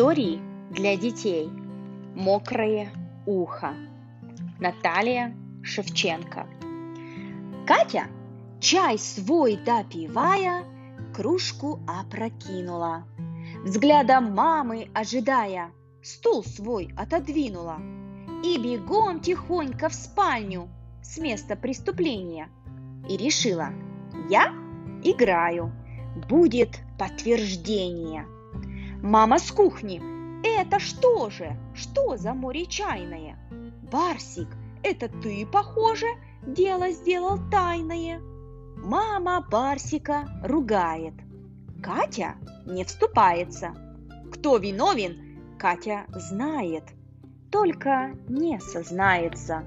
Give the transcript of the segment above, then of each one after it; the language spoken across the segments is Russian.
Истории для детей. Мокрое ухо. Наталья Шевченко. Катя, чай свой допивая, кружку опрокинула. Взглядом мамы ожидая, стул свой отодвинула и бегом тихонько в спальню с места преступления и решила, я играю, будет подтверждение. Мама с кухни, это что же? Что за море чайное? Барсик, это ты, похоже, дело сделал тайное. Мама Барсика ругает. Катя не вступается. Кто виновен, Катя знает, только не сознается.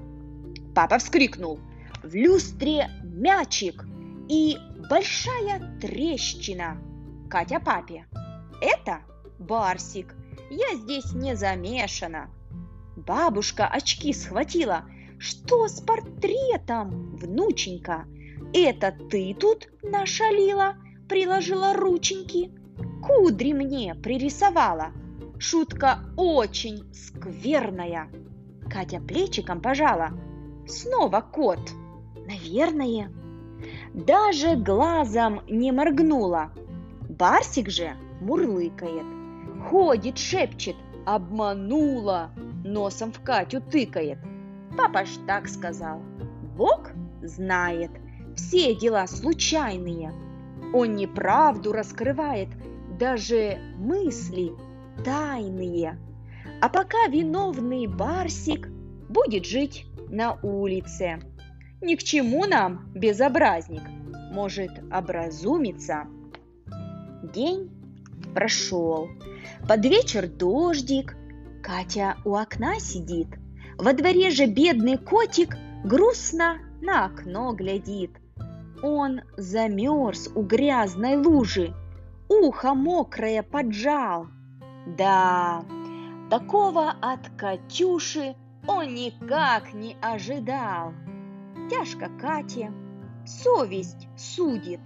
Папа вскрикнул. В люстре мячик и большая трещина. Катя папе. Это Барсик, я здесь не замешана. Бабушка очки схватила. Что с портретом, внученька? Это ты тут нашалила, приложила рученьки? Кудри мне пририсовала. Шутка очень скверная. Катя плечиком пожала. Снова кот. Наверное. Даже глазом не моргнула. Барсик же мурлыкает. Ходит, шепчет, обманула, носом в Катю тыкает. Папа ж так сказал. Бог знает, все дела случайные. Он неправду раскрывает, даже мысли тайные. А пока виновный Барсик будет жить на улице. Ни к чему нам безобразник, может образумиться. День прошел. Под вечер дождик. Катя у окна сидит. Во дворе же бедный котик грустно на окно глядит. Он замерз у грязной лужи, ухо мокрое поджал. Да, такого от Катюши он никак не ожидал. Тяжко Кате, совесть судит,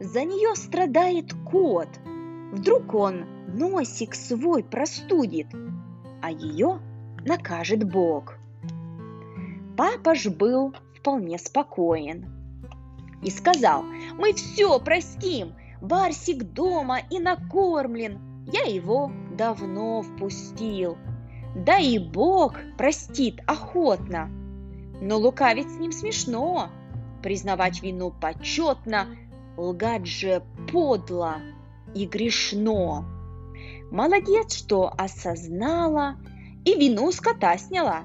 за нее страдает кот – Вдруг он носик свой простудит, а ее накажет Бог. Папа ж был вполне спокоен и сказал, мы все простим, Барсик дома и накормлен, я его давно впустил. Да и Бог простит охотно, но лукавить с ним смешно, признавать вину почетно, лгать же подло и грешно. Молодец, что осознала и вину с кота сняла.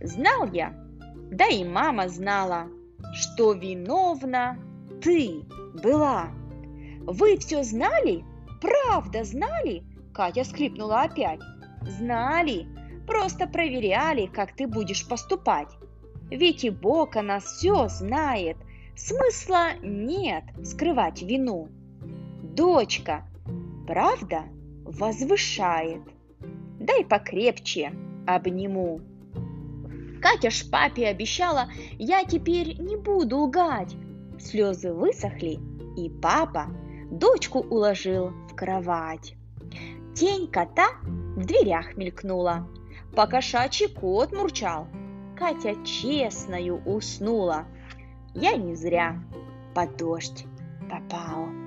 Знал я, да и мама знала, что виновна ты была. Вы все знали? Правда знали? Катя скрипнула опять. Знали, просто проверяли, как ты будешь поступать. Ведь и Бог о нас все знает. Смысла нет скрывать вину. Дочка, правда возвышает. Дай покрепче обниму. Катя ж папе обещала, я теперь не буду лгать. Слезы высохли, и папа дочку уложил в кровать. Тень кота в дверях мелькнула, покошачий кот мурчал. Катя честною уснула. Я не зря под дождь попала.